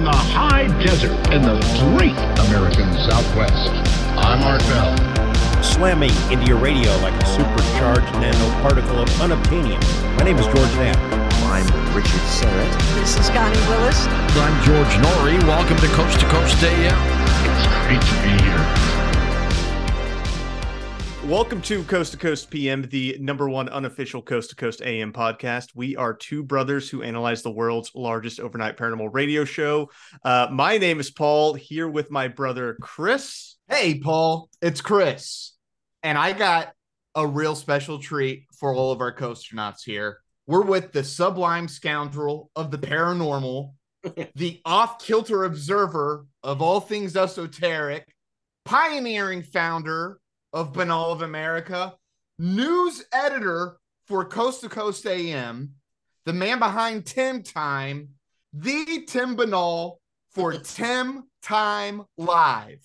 from the high desert in the great American Southwest. I'm Art Bell. Slamming into your radio like a supercharged nanoparticle of unobtainium. My name is George Knapp. I'm Richard Syrett. This is Connie Willes. I'm George Noory. Welcome to Coast to Coast AM. It's great to be here. Welcome to Coast to Coast PM, the number one unofficial Coast to Coast AM podcast. We are two brothers who analyze the world's largest overnight paranormal radio show. Uh, my name is Paul, here with my brother Chris. Hey, Paul, it's Chris. And I got a real special treat for all of our coastronauts here. We're with the sublime scoundrel of the paranormal, the off kilter observer of all things esoteric, pioneering founder of Binnall of America, news editor for Coast to Coast AM, the man behind Tim Time, the Tim Binnall for Tim Time Live.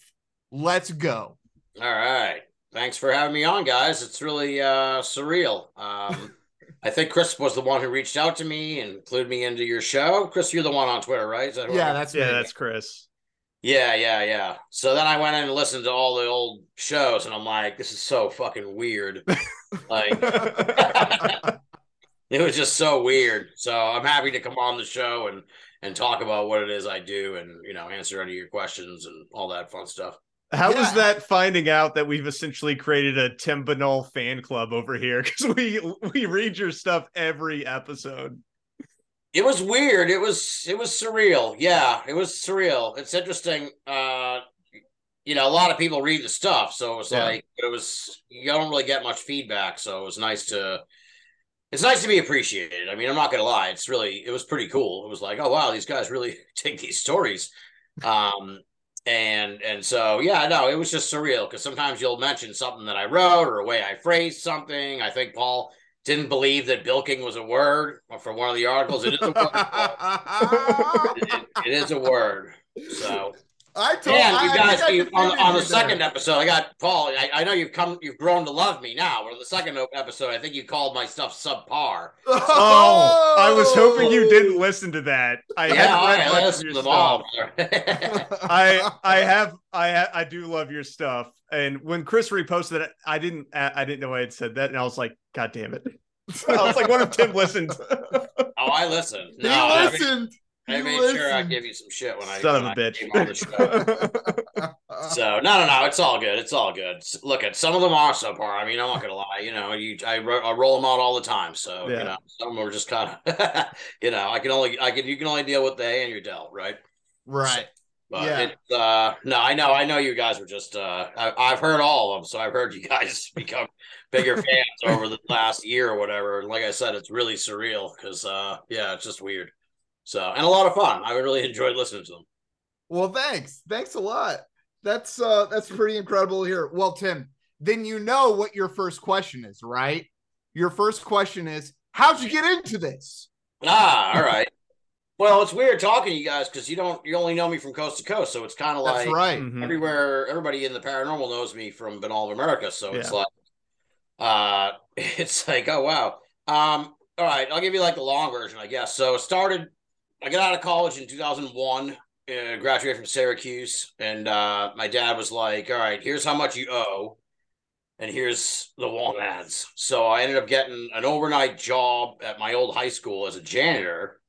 Let's go. All right. Thanks for having me on, guys. It's really uh, surreal. Um, I think Chris was the one who reached out to me and included me into your show. Chris, you're the one on Twitter, right? Is that Yeah, that's Yeah, me. that's Chris. Yeah, yeah, yeah. So then I went in and listened to all the old shows, and I'm like, this is so fucking weird. like, it was just so weird. So I'm happy to come on the show and and talk about what it is I do, and you know, answer any of your questions and all that fun stuff. How was that finding out that we've essentially created a Tim Binnall fan club over here? Because we we read your stuff every episode. It was weird. It was it was surreal. Yeah, it was surreal. It's interesting. Uh you know, a lot of people read the stuff, so it was Yeah. like it was you don't really get much feedback, so it was nice to it's nice to be appreciated. I mean, I'm not gonna lie, it's really it was pretty cool. It was like, oh wow, these guys really take these stories. Um and and so yeah, no, it was just surreal because sometimes you'll mention something that I wrote or a way I phrased something. I think Paul didn't believe that bilking was a word for one of the articles. It is a word. It- it- it is a word. So, I told and you I guys, think I you, on, on the second there. episode, I got Paul. I, I know you've come, you've grown to love me now. But on the second episode, I think you called my stuff subpar. Oh, oh, I was hoping you didn't listen to that. I yeah, haven't read right, much of to them all. I I have I I do love your stuff. And when Chris reposted it, I didn't I I didn't know I had said that, and I was like, God damn it! I was like, what if Tim listened? oh, I listened. He No, I made, listened. I He made sure I give you some shit when I Son of when a I came on the show. bitch. So no, no, no, it's all good. It's all good. Look at some of them are so subpar. I mean, I'm not gonna lie. You know, you I, I roll them out all the time. So Yeah. you know, some of them are just kind of, you know, I can only I can you can only deal with the and you're dealt, right? right. But Yeah. it's uh no, I know, I know you guys were just uh I, I've heard all of them, so I've heard you guys become bigger fans over the last year or whatever. And like I said, it's really surreal because uh yeah, it's just weird. So and a lot of fun. I really enjoyed listening to them. Well, thanks. Thanks a lot. That's uh that's pretty incredible here. Well, Tim, then you know what your first question is, right? Your first question is, how'd you get into this? Ah, all right. Well, it's weird talking to you guys because you don't you only know me from coast to coast, so it's kind of That's like right. Mhm. everywhere. Everybody in the paranormal knows me from Binnall of America, so it's like, uh, it's like, oh wow. Um, all right, I'll give you like the long version, I guess. So it started. I got out of college in two thousand one. Uh, graduated from Syracuse, and uh, my dad was like, "All right, here's how much you owe." and here's the one ads. So I ended up getting an overnight job at my old high school as a janitor.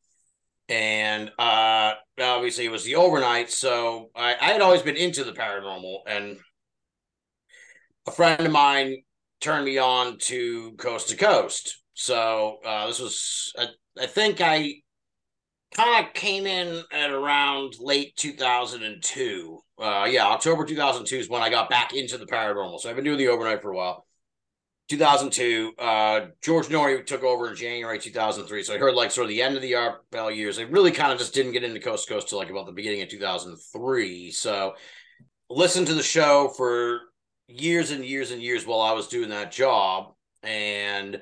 And uh obviously it was the overnight. So I, I had always been into the paranormal and a friend of mine turned me on to coast to coast. So uh this was I, I think I kind of came in at around late 2002. Uh, yeah, October 2002 is when I got back into the paranormal. So I've been doing the overnight for a while. 2002, uh, George Noory took over in January 2003. So I heard like sort of the end of the Art Bell years. I really kind of just didn't get into Coast to Coast till like about the beginning of 2003. So listened to the show for years and years and years while I was doing that job and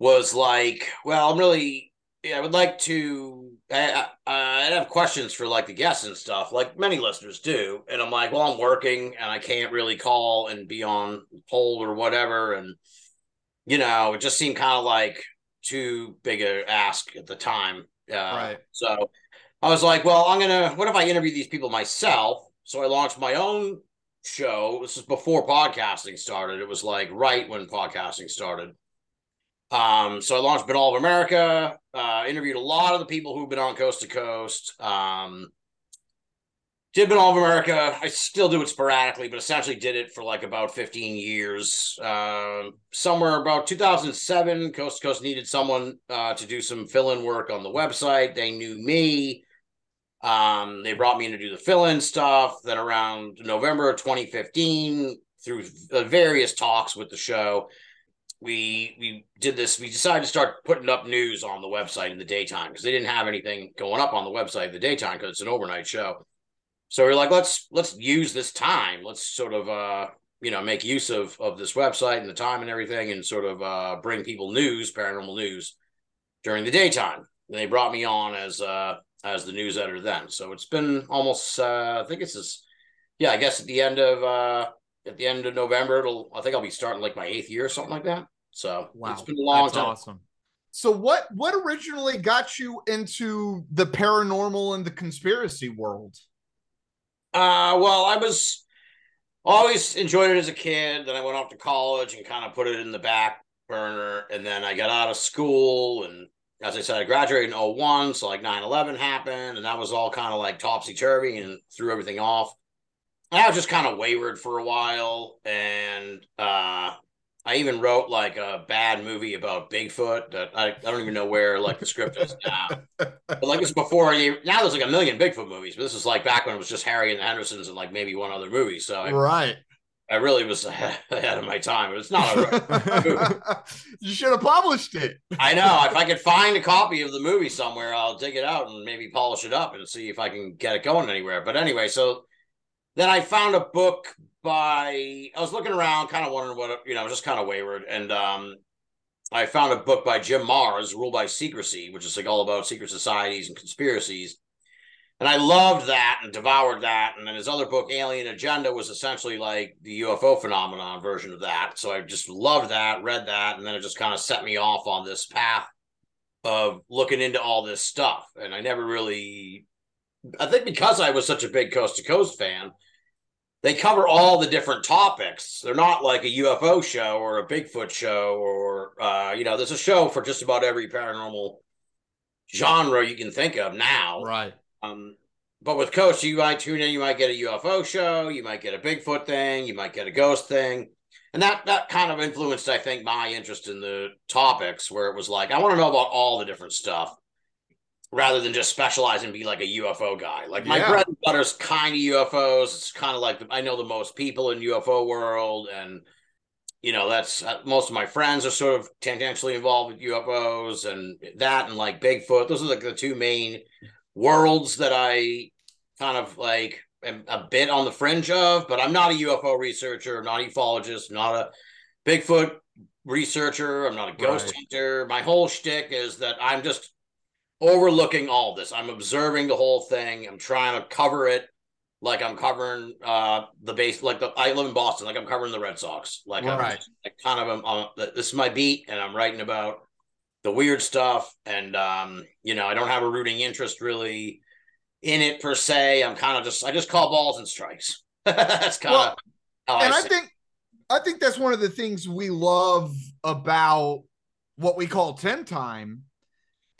was like, well, I'm really, yeah, I would like to I, I, I'd have questions for like the guests and stuff, like many listeners do. And I'm like, well, I'm working and I can't really call and be on hold or whatever. And, you know, it just seemed kind of like too big a ask at the time. Uh, Right. So I was like, well, I'm gonna. What if I interview these people myself? So I launched my own show. This is before podcasting started. It was like right when podcasting started. Um, so I launched Binnall of America. Uh, interviewed a lot of the people who've been on Coast to Coast. Um, did Binnall of America. I still do it sporadically, but essentially did it for like about 15 years. Um, somewhere about 2007, Coast to Coast needed someone uh, to do some fill in work on the website. They knew me. Um, they brought me in to do the fill in stuff. Then around November of 2015, through various talks with the show, we we did this. We decided to start putting up news on the website in the daytime because they didn't have anything going up on the website in the daytime because it's an overnight show. So we are like, let's let's use this time. Let's sort of uh you know make use of of this website and the time and everything, and sort of uh bring people news, paranormal news during the daytime. And they brought me on as uh as the news editor then. So it's been almost uh I think it's this yeah, I guess at the end of uh at the end of November it'll I think I'll be starting like my eighth year or something like that. So Wow. it's been a long That's time. awesome. So what what originally got you into the paranormal and the conspiracy world? Uh, well, I was always enjoyed it as a kid. Then I went off to college and kind of put it in the back burner. And then I got out of school. And as I said, I graduated in 01. So like 9 11 happened. And that was all kind of like topsy turvy and threw everything off. I was just kind of wayward for a while. And uh, I even wrote like a bad movie about Bigfoot that I, I don't even know where like the script is now. But like this before, you, now there's like a million Bigfoot movies, but this is like back when it was just Harry and the Hendersons and like maybe one other movie. So I, right. I really was ahead of my time. It's not a. Movie. You should have published it. I know if I could find a copy of the movie somewhere, I'll dig it out and maybe polish it up and see if I can get it going anywhere. But anyway, so then I found a book by. I was looking around, kind of wondering what you know, just kind of wayward, and um, I found a book by Jim Marrs, Rule by Secrecy, which is like all about secret societies and conspiracies. And I loved that and devoured that. And then his other book, Alien Agenda, was essentially like the UFO phenomenon version of that. So I just loved that, read that, and then it just kind of set me off on this path of looking into all this stuff. And I never really, I think because I was such a big Coast to Coast fan, they cover all the different topics. They're not like a UFO show or a Bigfoot show or uh, you know, there's a show for just about every paranormal genre you can think of now. Right. Um, but with Coast, you might tune in, you might get a UFO show, you might get a Bigfoot thing, you might get a ghost thing. And that that kind of influenced, I think, my interest in the topics where it was like, I want to know about all the different stuff rather than just specialize and be like a UFO guy. Like my Yeah. bread and butter is kind of UFOs. It's kind of like the, I know the most people in UFO world, and you know that's uh, most of my friends are sort of tangentially involved with UFOs and that, and like Bigfoot. Those are like the two main worlds that I kind of like am a bit on the fringe of. But I'm not a UFO researcher. Not a ufologist. Not a Bigfoot researcher. I'm not a ghost Right. hunter. My whole shtick is that I'm just overlooking all this. I'm observing the whole thing. I'm trying to cover it like I'm covering uh the base. Like the I live in Boston. Like I'm covering the Red Sox. Like I'm Right. like kind of um, uh, this is my beat, and I'm writing about the weird stuff. And um, you know, I don't have a rooting interest really in it per se. I'm kind of just I just call balls and strikes. That's kind of Well, how and I, I it. think I think that's one of the things we love about what we call Tim Time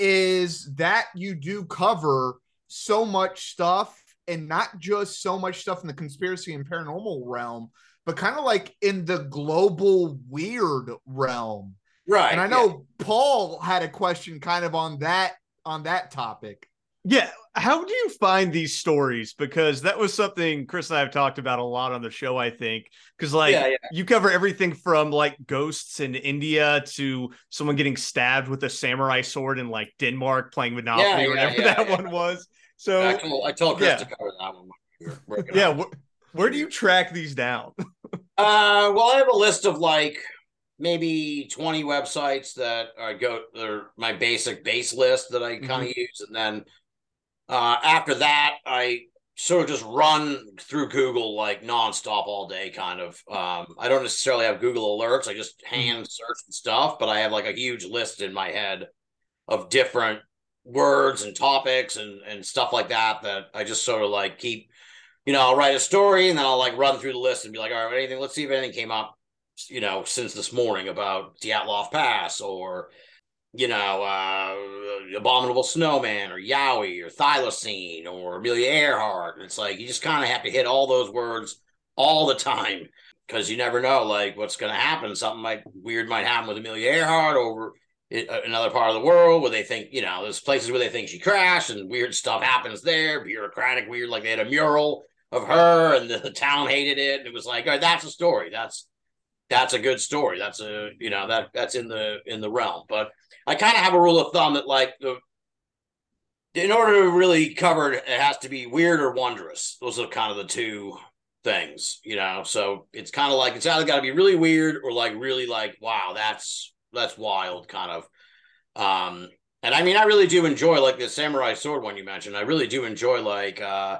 is that you do cover so much stuff and not just so much stuff in the conspiracy and paranormal realm but kind of like in the global weird realm right. and i yeah. know paul had a question kind of on that on that topic Yeah. How do you find these stories? Because that was something Chris and I have talked about a lot on the show, I think. Because, like, Yeah, yeah. you cover everything from like ghosts in India to someone getting stabbed with a samurai sword in like Denmark playing Monopoly Yeah, or whatever that one was. So, I told, I told Chris to cover that one. we yeah, wh- where do you track these down? Uh, well, I have a list of like maybe 20 websites that I go or my basic base list that I kind of use. And then uh, after that, I sort of just run through Google like nonstop all day, kind of. Um, I don't necessarily have Google alerts, I just hand search the stuff, but I have like a huge list in my head of different words and topics and and stuff like that that I just sort of like keep. You know, I'll write a story and then I'll like run through the list and be like, all right, anything. Let's see if anything came up. You know, since this morning about Dyatlov Pass or you know, uh, Abominable Snowman or Yowie or Thylacine or Amelia Earhart. And it's like you just kind of have to hit all those words all the time because you never know like what's going to happen. Something might weird might happen with Amelia Earhart over in another part of the world where they think you know there's places where they think she crashed and weird stuff happens there, bureaucratic weird. Like they had a mural of her and the, the town hated it. And it was like, all right, that's a story. That's that's a good story. That's a you know that that's in the in the realm, but I kind of have a rule of thumb that like the in order to really cover it, it has to be weird or wondrous. Those are kind of the two things, you know. So it's kind of like it's either got to be really weird or like really like wow, that's that's wild kind of. Um and I mean I really do enjoy like the samurai sword one you mentioned. I really do enjoy like uh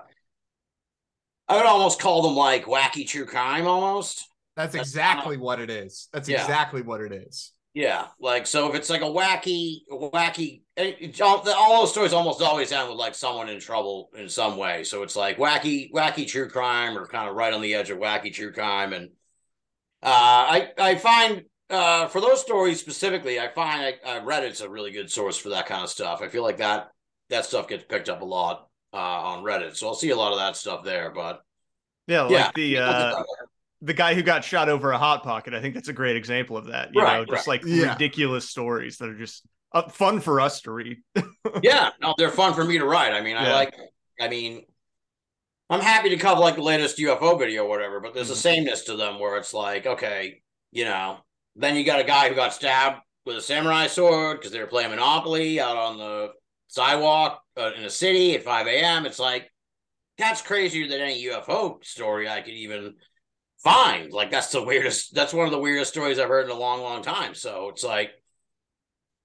I would almost call them like wacky true crime almost. That's exactly what it is. That's Yeah. exactly what it is. Yeah, like so if it's like a wacky, wacky, it- it- all, all those stories almost always end with like someone in trouble in some way. So it's like wacky, wacky true crime, or kind of right on the edge of wacky true crime. And uh, I I find uh, for those stories specifically, I find I, uh, Reddit's a really good source for that kind of stuff. I feel like that that stuff gets picked up a lot uh, on Reddit, so I'll see a lot of that stuff there. But Yeah, like yeah, the uh the guy who got shot over a hot pocket. I think that's a great example of that. You Right, know, just right. like Yeah. ridiculous stories that are just uh, fun for us to read. yeah, no, they're fun for me to write. I mean, I like. I mean, I'm happy to cover like the latest UFO video or whatever, but there's a sameness to them where it's like, okay, you know, then you got a guy who got stabbed with a samurai sword because they were playing Monopoly out on the sidewalk uh, in a city at 5 a.m. It's like that's crazier than any UFO story I could even find. Like that's the weirdest. That's one of the weirdest stories I've heard in a long, long time. So it's like.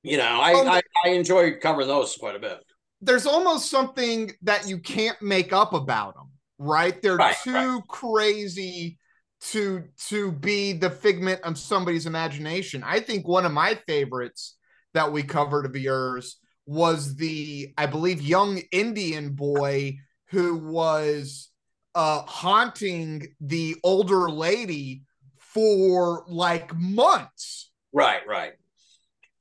You know, I, Um, I I enjoy covering those quite a bit. There's almost something that you can't make up about them, right? They're Right, too crazy to to be the figment of somebody's imagination. I think one of my favorites that we covered of yours was the, I believe, young Indian boy who was uh haunting the older lady for like months. Right, right.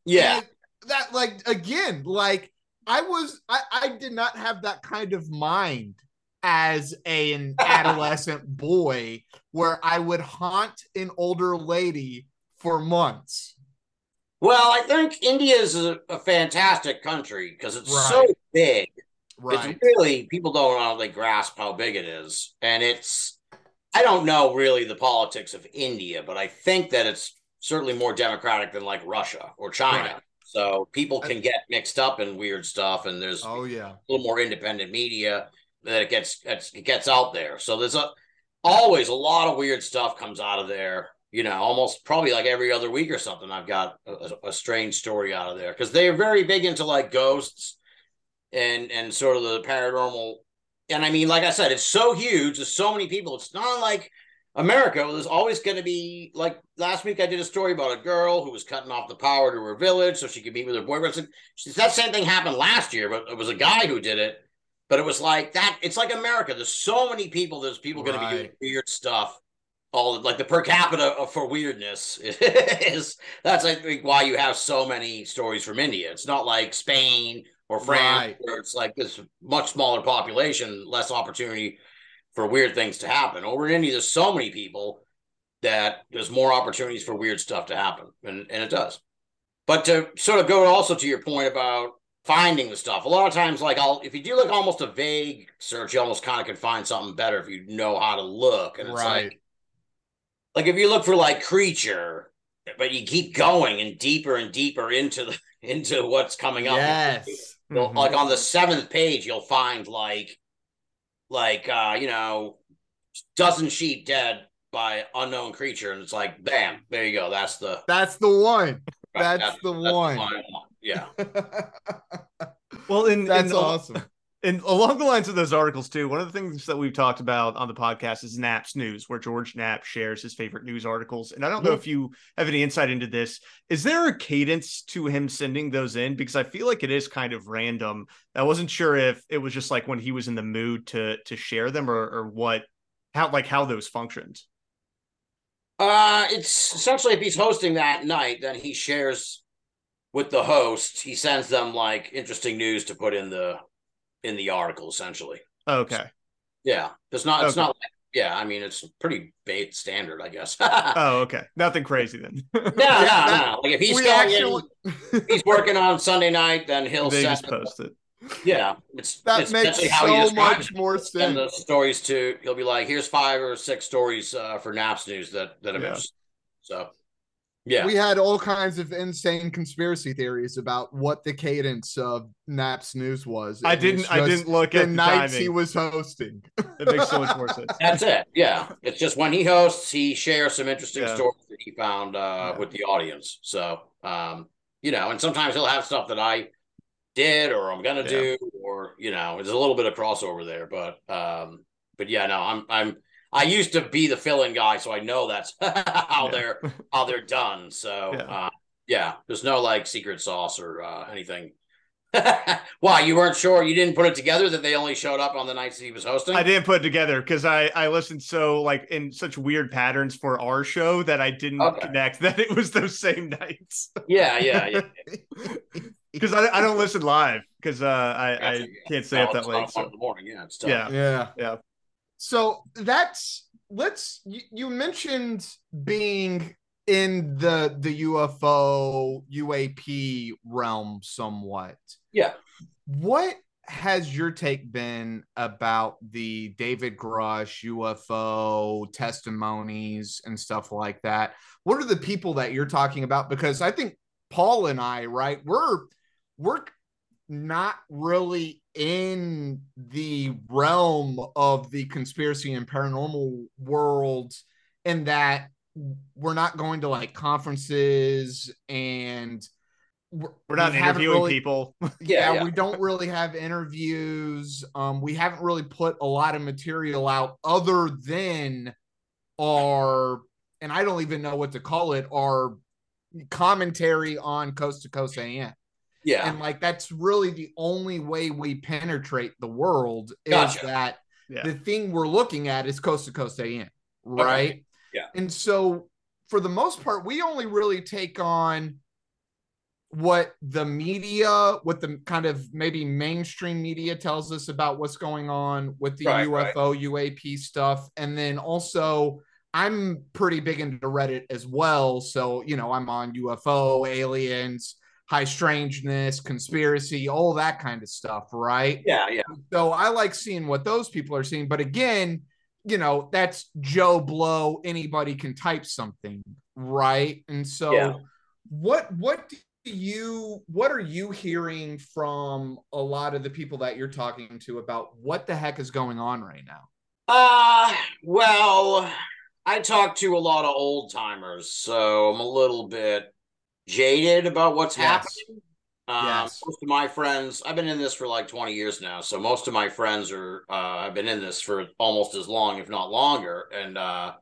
Yeah. And that like again, like I was I, I did not have that kind of mind as a, an adolescent boy where I would haunt an older lady for months. Well, I think India is a, a fantastic country because it's Right. so big. Right. It's really people don't really grasp how big it is, and it's. I don't know really the politics of India, but I think that it's certainly more democratic than like Russia or China. Right. So people can get mixed up in weird stuff, and there's Oh yeah. a little more independent media that it gets it gets out there. So there's a always a lot of weird stuff comes out of there. You know, almost probably like every other week or something. I've got a, a strange story out of there because they are very big into like ghosts and and sort of the paranormal. And I mean, like I said, it's so huge. There's so many people. It's not like America. There's always going to be like last week. I did a story about a girl who was cutting off the power to her village so she could meet with her boyfriend. Like- That same thing happened last year, but it was a guy who did it. But it was like that. It's like America. There's so many people. There's people going to be doing weird stuff. All like the per capita for weirdness is that's I think why you have so many stories from India. It's not like Spain or France Right. where it's like this much smaller population, less opportunity for weird things to happen. Over in India, there's so many people that there's more opportunities for weird stuff to happen, and and it does. But to sort of go also to your point about finding the stuff, a lot of times, like I'll if you do like almost a vague search, you almost kind of can find something better if you know how to look, and it's Right. like like if you look for like creature, but you keep going and deeper and deeper into the into what's coming up. Yes. You'll- Mhm. Like on the seventh page, you'll find like, like uh, you know, dozen sheep dead by unknown creature, and it's like, bam, there you go. That's the That's the one. right, That's the one. one. Yeah, Well, in, That's in, awesome. And along the lines of those articles too, one of the things that we've talked about on the podcast is Knapp's News, where George Knapp shares his favorite news articles. And I don't know if you have any insight into this. Is there a cadence to him sending those in? Because I feel like it is kind of random. I wasn't sure if it was just like when he was in the mood to to share them or or what how like how those functioned. Uh, it's essentially if he's hosting that night, then he shares with the host. He sends them like interesting news to put in the in the article. Essentially, Okay. yeah. It's not. It's Okay. not like. Yeah, I mean, it's pretty bait standard, I guess. Oh, okay. Nothing crazy then. No, no, no. Like if he's we actually in, he's working on Sunday night, then he'll they send. just post it. Yeah, it's that it's makes essentially how he so much it. more Send the stories to. He'll be like, "Here's five or six stories uh, for Knapp's News that that have Yeah. been." So, yeah, We had all kinds of insane conspiracy theories about what the cadence of Knapp's News was. I didn't it's I didn't look the at the nights timing. he was hosting. It makes so much more sense. that's it. Yeah, it's just when he hosts, he shares some interesting Yeah. stories that he found uh, Yeah. with the audience. So, um, you know, and sometimes he'll have stuff that I did or I'm gonna Yeah. do, or you know, there's a little bit of crossover there. But, um, but yeah, no, I'm I'm I used to be the fill-in guy, so I know that's how Yeah. they're how they're done. So, Yeah. uh, yeah, there's no like secret sauce or uh, anything. Why you weren't sure? You didn't put it together that they only showed up on the nights that he was hosting. I didn't put it together because I I listened so like in such weird patterns for our show that I didn't Okay. connect that it was those same nights Yeah, yeah, yeah. because I, I don't listen live because uh I, Gotcha, I yeah. can't stay No, up that it's late so the morning. Yeah, it's tough. yeah yeah. Yeah. So that's let's you, you mentioned being in the the UFO UAP realm somewhat. Yeah. What has your take been about the David Grusch UFO testimonies and stuff like that? What are the people that you're talking about? Because I think Paul and I, right, we're we're not really in the realm of the conspiracy and paranormal world in that we're not going to like conferences and we're, we're not we interviewing really- people yeah, yeah. we don't really have interviews. Um, we haven't really put a lot of material out other than our, and I don't even know what to call it, our commentary on Coast to Coast AM. Yeah. And like that's really the only way we penetrate the world is Gotcha. that Yeah. the thing we're looking at is Coast to Coast AM, right? Yeah. And so for the most part, we only really take on what the media, what the kind of maybe mainstream media tells us about what's going on with the Right, right. UFO, UAP stuff. And then also, I'm pretty big into Reddit as well. So, you know, I'm on UFO, aliens, high strangeness, conspiracy, all that kind of stuff, right? Yeah, yeah. So I like seeing what those people are seeing. But again, you know, that's Joe Blow. Anybody can type something, right? And so Yeah. what what do you what are you hearing from a lot of the people that you're talking to about what the heck is going on right now? Uh, well, I talk to a lot of old timers, so I'm a little bit jaded about what's Yes. happening. Um, Yes. Most of my friends, I've been in this for like 20 years now, so most of my friends are uh, I've been in this for almost as long, if not longer, and uh,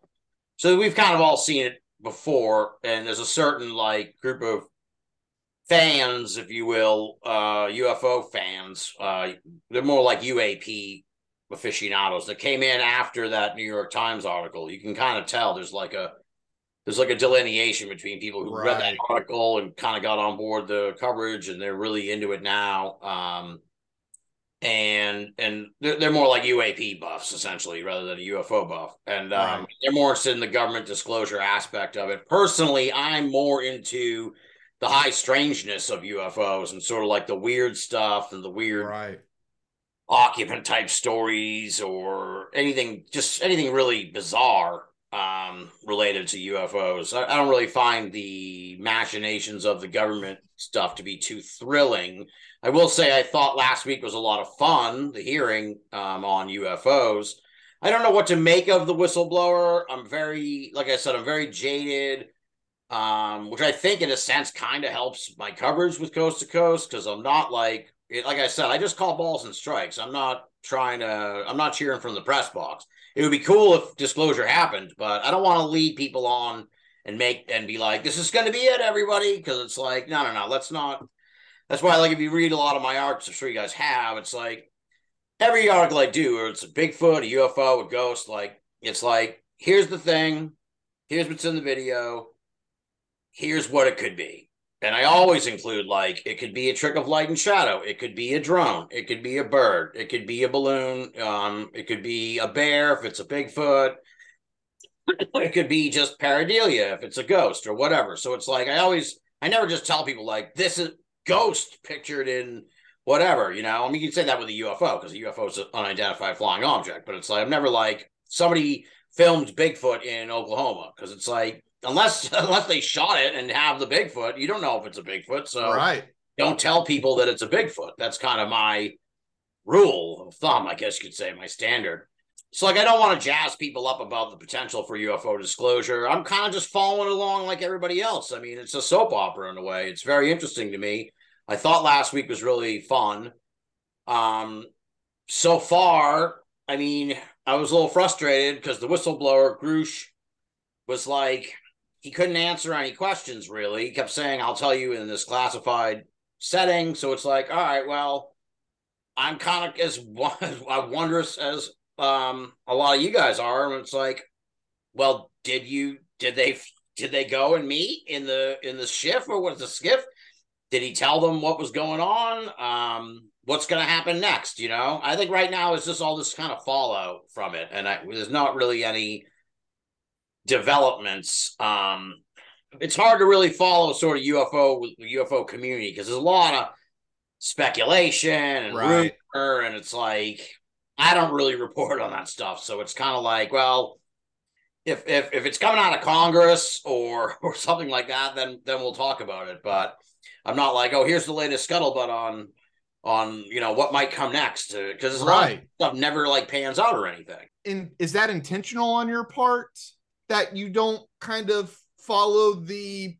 so we've kind of all seen it before. And there's a certain like group of fans, if you will, uh, UFO fans. Uh, they're more like UAP aficionados that came in after that New York Times article. You can kind of tell there's like a there's like a delineation between people who read that article and kind of got on board the coverage and they're really into it now. Um, and and they're, they're more like UAP buffs essentially rather than a UFO buff. And um, Right. they're more interested in the government disclosure aspect of it. Personally, I'm more into the high strangeness of UFOs and sort of like the weird stuff and the weird Right. occupant type stories or anything just anything really bizarre um related to UFOs. I, I don't really find the machinations of the government stuff to be too thrilling. I will say I thought last week was a lot of fun, the hearing um on UFOs. I don't know what to make of the whistleblower. I'm very like I said, I'm very jaded. Um, which I think in a sense kind of helps my coverage with coast to coast because I'm not like like I said, I just call balls and strikes. I'm not trying to. I'm not cheering from the press box. It would be cool if disclosure happened, but I don't want to lead people on and make and be like, "This is going to be it, everybody," because it's like, no, no, no. Let's not. That's why, like, if you read a lot of my articles, I'm sure you guys have. It's like every article I do, or it's a Bigfoot, a UFO, a ghost. Like, it's like, here's the thing, here's what's in the video, here's what it could be. And I always include like it could be a trick of light and shadow, it could be a drone, it could be a bird, it could be a balloon, um, it could be a bear if it's a Bigfoot, it could be just pareidolia if it's a ghost or whatever. So it's like I always I never just tell people like this is ghost pictured in whatever, you know. I mean you can say that with a UFO because a UFO is an unidentified flying object, but it's like I'm never like somebody filmed Bigfoot in Oklahoma because it's like unless unless they shot it and have the Bigfoot, you don't know if it's a Bigfoot. So right. don't tell people that it's a Bigfoot. That's kind of my rule of thumb, I guess you could say, my standard. So like I don't want to jazz people up about the potential for UFO disclosure. I'm kind of just following along like everybody else. I mean, it's a soap opera in a way. It's very interesting to me. I thought last week was really fun. Um so far, I mean, I was a little frustrated because the whistleblower Grusch was like, he couldn't answer any questions really. He kept saying, I'll tell you in this classified setting. So it's like, all right, well, I'm kind of as wondrous as um, a lot of you guys are. And it's like, well, did you, did they, did they go and meet in the, in the shift or was the SCIF? Did he tell them what was going on? Um, what's going to happen next? You know, I think right now is just all this kind of fallout from it. And I, there's not really any, developments. Um, it's hard to really follow sort of UFO UFO community because there's a lot of speculation and Right. rumor, and it's like I don't really report on that stuff. So it's kind of like, well, if if if it's coming out of Congress or or something like that, then then we'll talk about it. But I'm not like, oh, here's the latest scuttlebutt on on you know what might come next because a lot of Right. stuff never like pans out or anything. And is that intentional on your part that you don't kind of follow the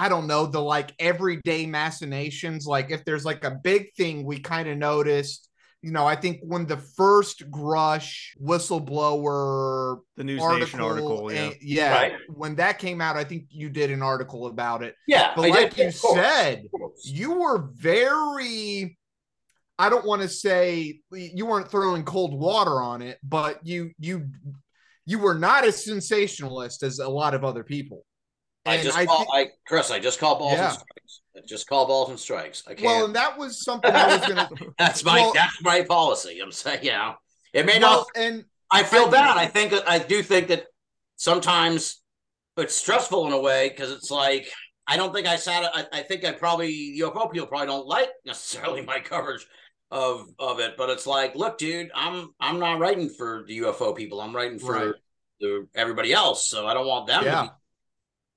I don't know, the like everyday machinations? Like if there's like a big thing we kind of noticed, you know, I think when the first Grusch whistleblower The News Nation article. Yeah. yeah, Right. when that came out, I think you did an article about it. Yeah, But I like did, you course, said, you were very i don't want to say you weren't throwing cold water on it but you you you were not as sensationalist as a lot of other people I And just I call, thi- I Chris, I just call balls Yeah. and strikes. I just call balls and strikes. I can't. well and that was something i was gonna that's my well- that's my policy. I'm saying, you know, it may well, not. and I feel I- bad. I think I do think that sometimes it's stressful in a way because it's like I don't think I sat. I, I think I probably UFO people probably don't like necessarily my coverage of of it, but it's like, look, dude, I'm I'm not writing for the UFO people. I'm writing for Right. the everybody else. So I don't want them Yeah. to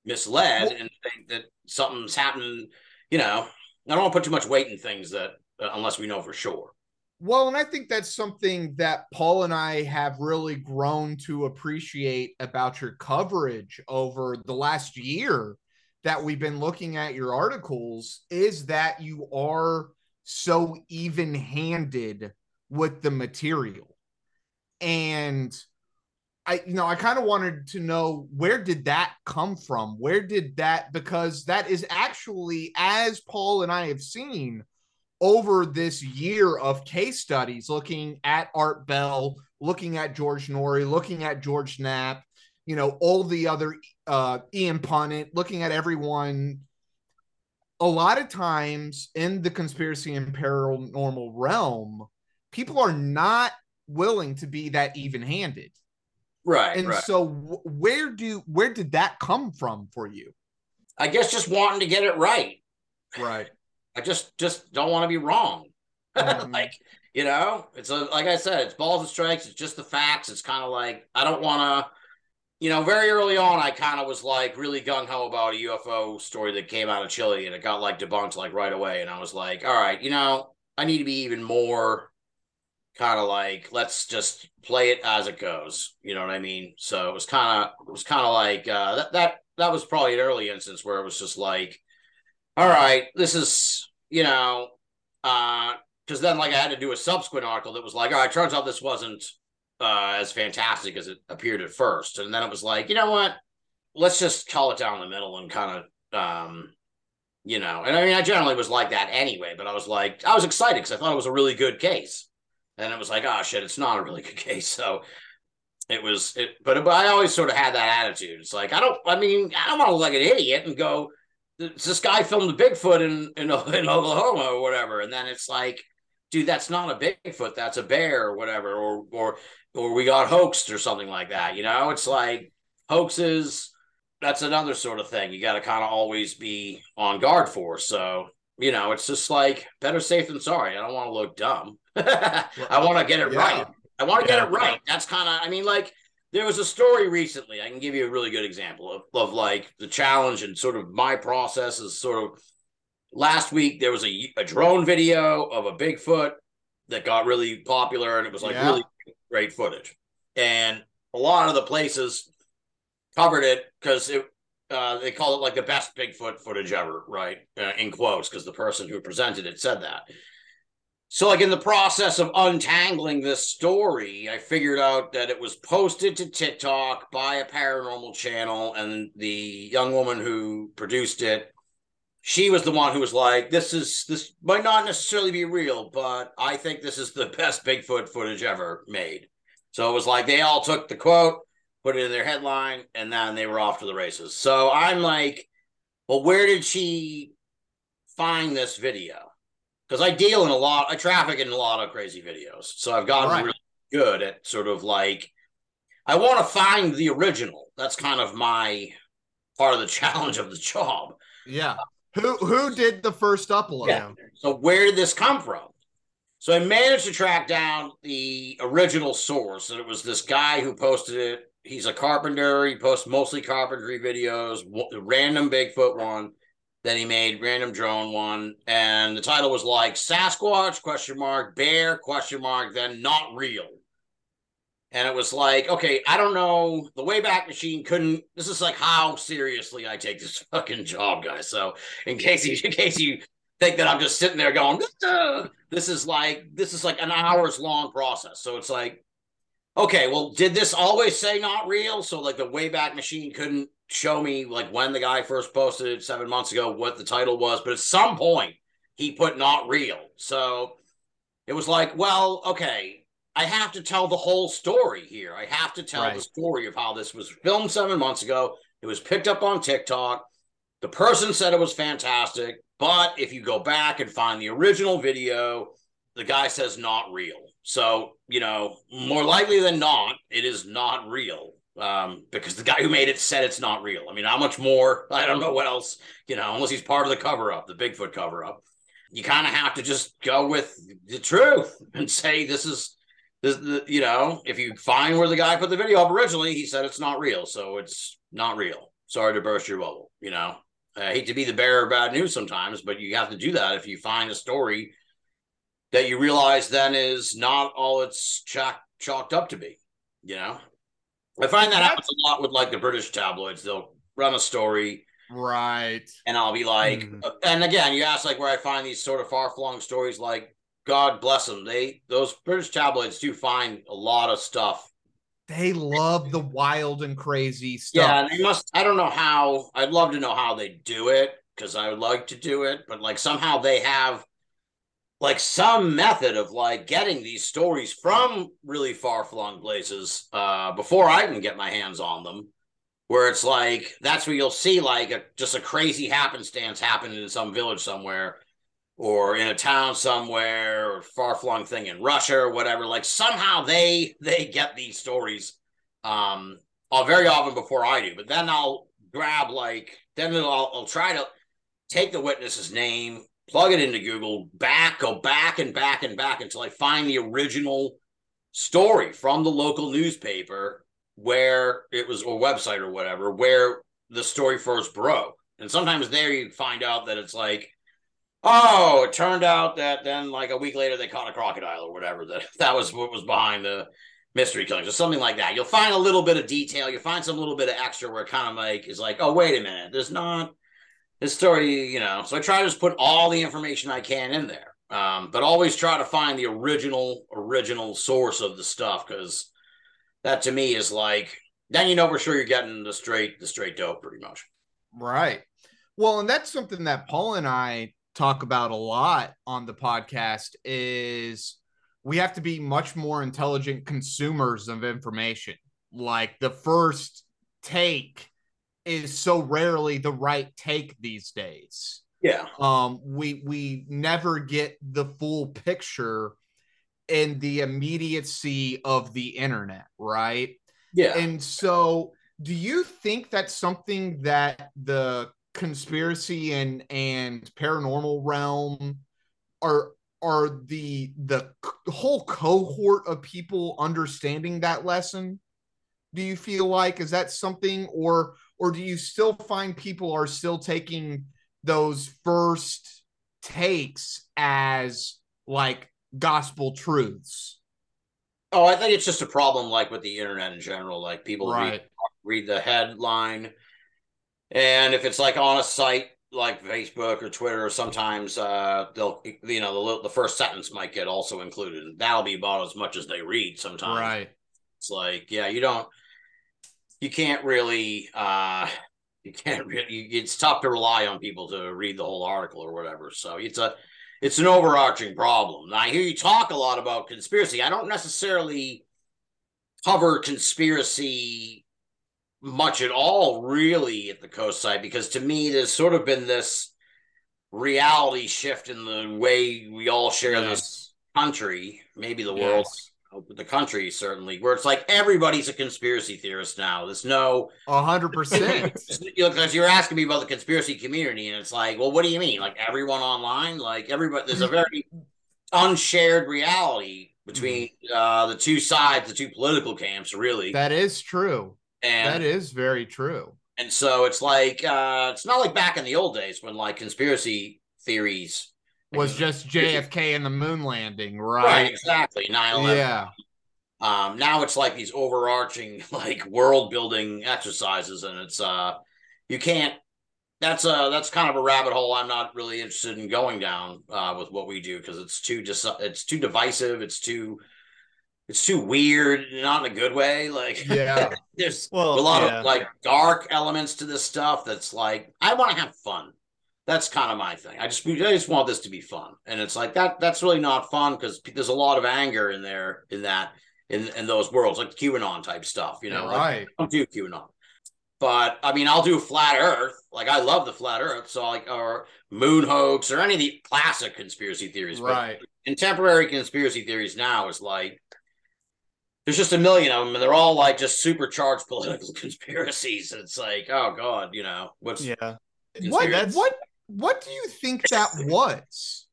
be misled Well- and think that something's happening. You know, I don't want to put too much weight in things that uh, unless we know for sure. Well, and I think that's something that Paul and I have really grown to appreciate about your coverage over the last year that we've been looking at your articles is that you are so even handed with the material. And I, you know, I kind of wanted to know where did that come from? Where did that, because that is actually, as Paul and I have seen, over this year of case studies looking at Art Bell, looking at George Noory, looking at George Knapp, you know, all the other uh, Ian Punnett, looking at everyone. A lot of times in the conspiracy and paranormal realm, people are not willing to be that even-handed. Right. And right. so where do where did that come from for you? I guess just wanting to get it right. Right. I just just don't want to be wrong. Mhm. like you know, it's a like I said, it's balls and strikes. It's just the facts. It's kind of like I don't want to. You know, very early on, I kind of was like really gung ho about a UFO story that came out of Chile, and it got like debunked like right away. And I was like, all right, you know, I need to be even more kind of like let's just play it as it goes. You know what I mean? So it was kind of it was kind of like uh, that that that was probably an early instance where it was just like all right, this is, you know, uh, because then like I had to do a subsequent article that was like, all right, turns out this wasn't uh as fantastic as it appeared at first, and then it was like, you know what, let's just call it down the middle and kind of um you know, and I mean, I generally was like that anyway, but I was like, I was excited because I thought it was a really good case. And it was like, oh shit, it's not a really good case. So it was, it, but, but I always sort of had that attitude. It's like, I don't, I mean, I don't want to look like an idiot and go, this guy filmed a Bigfoot in, in, in Oklahoma or whatever. And then it's like, dude, that's not a Bigfoot, that's a bear or whatever, or, or, or we got hoaxed or something like that. You know, it's like hoaxes, that's another sort of thing you got to kind of always be on guard for. So, you know, it's just like better safe than sorry. I don't want to look dumb. I want to get it Yeah. right. I want to Yeah. get it right. That's kind of, I mean, like, there was a story recently. I can give you a really good example of, of like the challenge and sort of my process is sort of last week there was a, a drone video of a Bigfoot that got really popular and it was like Yeah. really great footage. And a lot of the places covered it because it uh, they call it like the best Bigfoot footage ever, right? Uh, in quotes, because the person who presented it said that. So, like in the process of untangling this story, I figured out that it was posted to TikTok by a paranormal channel, and the young woman who produced it, she was the one who was like, "This is this might not necessarily be real, but I think this is the best Bigfoot footage ever made." So it was like they all took the quote, put it in their headline, and then they were off to the races. So I'm like, well, where did she find this video? Because I deal in a lot, I traffic in a lot of crazy videos. So I've gotten Right. really good at sort of like, I want to find the original. That's kind of my part of the challenge of the job. Yeah. Who who did the first upload? Yeah. So where did this come from? So I managed to track down the original source, and it was this guy who posted it. He's a carpenter. He posts mostly carpentry videos. Random Bigfoot one Then he made, random drone one, and the title was like Sasquatch question mark bear question mark then not real. And it was like, okay, I don't know. The Wayback Machine couldn't. This is like how seriously I take this fucking job, guys. So in case you, in case you think that I'm just sitting there going, "Duh," this is like this is like an hours long process. So it's like, okay, well, did this always say not real? So like the Wayback Machine couldn't show me like when the guy first posted it seven months ago what the title was, but at some point he put not real. So it was like, well, okay, I have to tell the whole story here. I have to tell Right. the story of how this was filmed seven months ago. It was picked up on TikTok. The person said it was fantastic, but if you go back and find the original video, the guy says not real. So, you know, more likely than not, it is not real. Um, because the guy who made it said it's not real. I mean, how much more? I don't know what else, you know, unless he's part of the cover up, the Bigfoot cover up. You kind of have to just go with the truth and say this is this, the, you know, if you find where the guy put the video up originally, he said it's not real, so it's not real. Sorry to burst your bubble. You know, I hate to be the bearer of bad news sometimes, but you have to do that if you find a story that you realize then is not all it's chalk, chalked up to be. You know, I find that happens a lot with like the British tabloids. They'll run a story Right. and I'll be like, uh, and again, you ask like where I find these sort of far flung stories. Like, God bless them, they those British tabloids do find a lot of stuff. They love the wild and crazy stuff. Yeah, they must. I don't know how. I'd love to know how they do it because I would like to do it, but like somehow they have like some method of like getting these stories from really far flung places uh before I can get my hands on them. Where it's like that's where you'll see like a just a crazy happenstance happening in some village somewhere, or in a town somewhere, or far flung thing in Russia or whatever. Like somehow they they get these stories um very often before I do. But then I'll grab like then I'll, I'll try to take the witness's name, plug it into Google, back, go back and back and back until I find the original story from the local newspaper where it was or website or whatever where the story first broke. And sometimes there you find out that it's like, oh, it turned out that then like a week later they caught a crocodile or whatever. That that was what was behind the mystery killings or something like that. You'll find a little bit of detail. You'll find some little bit of extra where kind of like is like, oh, wait a minute, there's not this story, you know. So I try to just put all the information I can in there. Um, but always try to find the original original source of the stuff because that to me is like then you know for sure you're getting the straight the straight dope pretty much. Right. Well, and that's something that Paul and I talk about a lot on the podcast is we have to be much more intelligent consumers of information. Like the first take is so rarely the right take these days. Yeah. Um we we never get the full picture in the immediacy of the internet, right? Yeah. And so, do you think that's something that the conspiracy and and paranormal realm are are the the whole cohort of people understanding that lesson? Do you feel like is that something or or do you still find people are still taking those first takes as like gospel truths? Oh, I think it's just a problem like with the internet in general. Like people read, read the headline, and if it's like on a site like Facebook or Twitter, sometimes uh, they'll you know the, the first sentence might get also included. That'll be about as much as they read. Sometimes Right. it's like yeah, you don't, you can't really, uh, you can't really. It's tough to rely on people to read the whole article or whatever. So it's a it's an overarching problem. Now, I hear you talk a lot about conspiracy. I don't necessarily cover conspiracy much at all, really, at the coast side, because to me, there's sort of been this reality shift in the way we all share this country, maybe the world, uh, but the country certainly, where it's like everybody's a conspiracy theorist now. There's no hundred percent. because you're asking me about the conspiracy community, and it's like, well, what do you mean? Like everyone online, like everybody, there's a mm-hmm. very unshared reality between mm-hmm. uh, the two sides, the two political camps, really. That is true. And that is very true. and so it's like uh, it's not like back in the old days when like conspiracy theories Was just JFK and the moon landing, right, right? exactly 9/11. Yeah. Um, now it's like these overarching like world building exercises, and it's uh, you can't. That's uh that's kind of a rabbit hole I'm not really interested in going down uh, with what we do because it's too just it's too divisive. It's too it's too weird, not in a good way. Like Yeah. there's Well, a lot yeah. of like dark elements to this stuff. That's like I want to have fun. That's kind of my thing. I just I just want this to be fun, and it's like that. That's really not fun because there's a lot of anger in there in that in in those worlds, like QAnon type stuff. You know, like, right. I don't do QAnon. But I mean, I'll do flat Earth. Like I love the flat Earth, so like or moon hoax or any of the classic conspiracy theories. But Right. contemporary conspiracy theories now is like there's just a million of them, and they're all like just supercharged political conspiracies. It's like, oh god, you know what's Yeah. What what what do you think that was?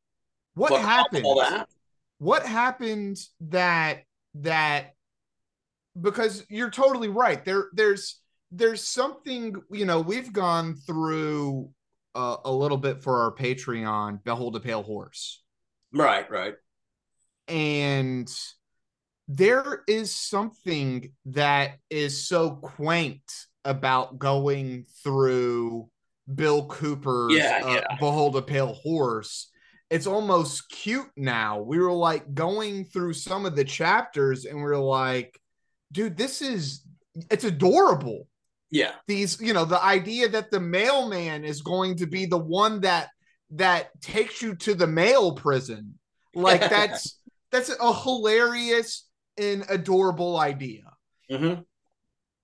What what happened? That? What happened that that because you're totally right. There there's there's something, you know, we've gone through uh, a little bit for our Patreon, Behold a Pale Horse. Right, right. and there is something that is so quaint about going through Bill Cooper's Yeah, uh, yeah. Behold a Pale Horse. It's almost cute now. We were like going through some of the chapters and we are like, dude, this is it's adorable. Yeah, These, you know, the idea that the mailman is going to be the one that that takes you to the mail prison. Like that's that's a hilarious and adorable idea. hmm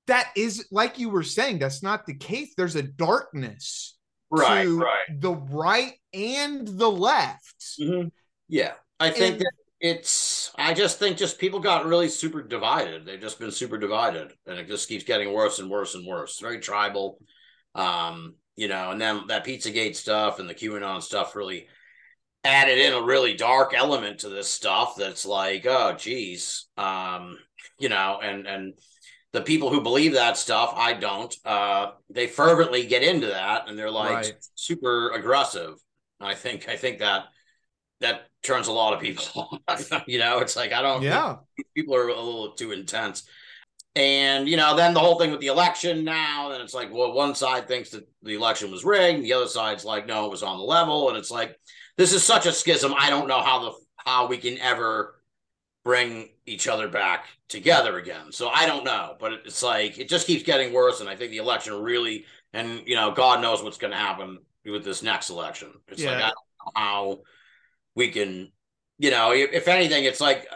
That is like you were saying, that's not the case. There's a darkness right, to right. the right and the left. hmm Yeah, I think And- that it's. I just think just people got really super divided. They've just been super divided, and it just keeps getting worse and worse and worse. Very tribal, um, you know. And then that PizzaGate stuff and the QAnon stuff really added in a really dark element to this stuff. That's like, oh, geez, um, you know, and and the people who believe that stuff, I don't. Uh, they fervently get into that, and they're like Right. super aggressive. I think I think that that turns a lot of people off. you know, it's like I don't. Yeah. people are a little too intense. And you know, then the whole thing with the election now, then it's like, well, one side thinks that the election was rigged, the other side's like, no, it was on the level, and it's like this is such a schism. I don't know how the how we can ever bring each other back together again. So I don't know, but it's like it just keeps getting worse, and I think the election really, and you know, God knows what's going to happen with this next election. It's like I don't know how we can, you know, if, if anything, it's like.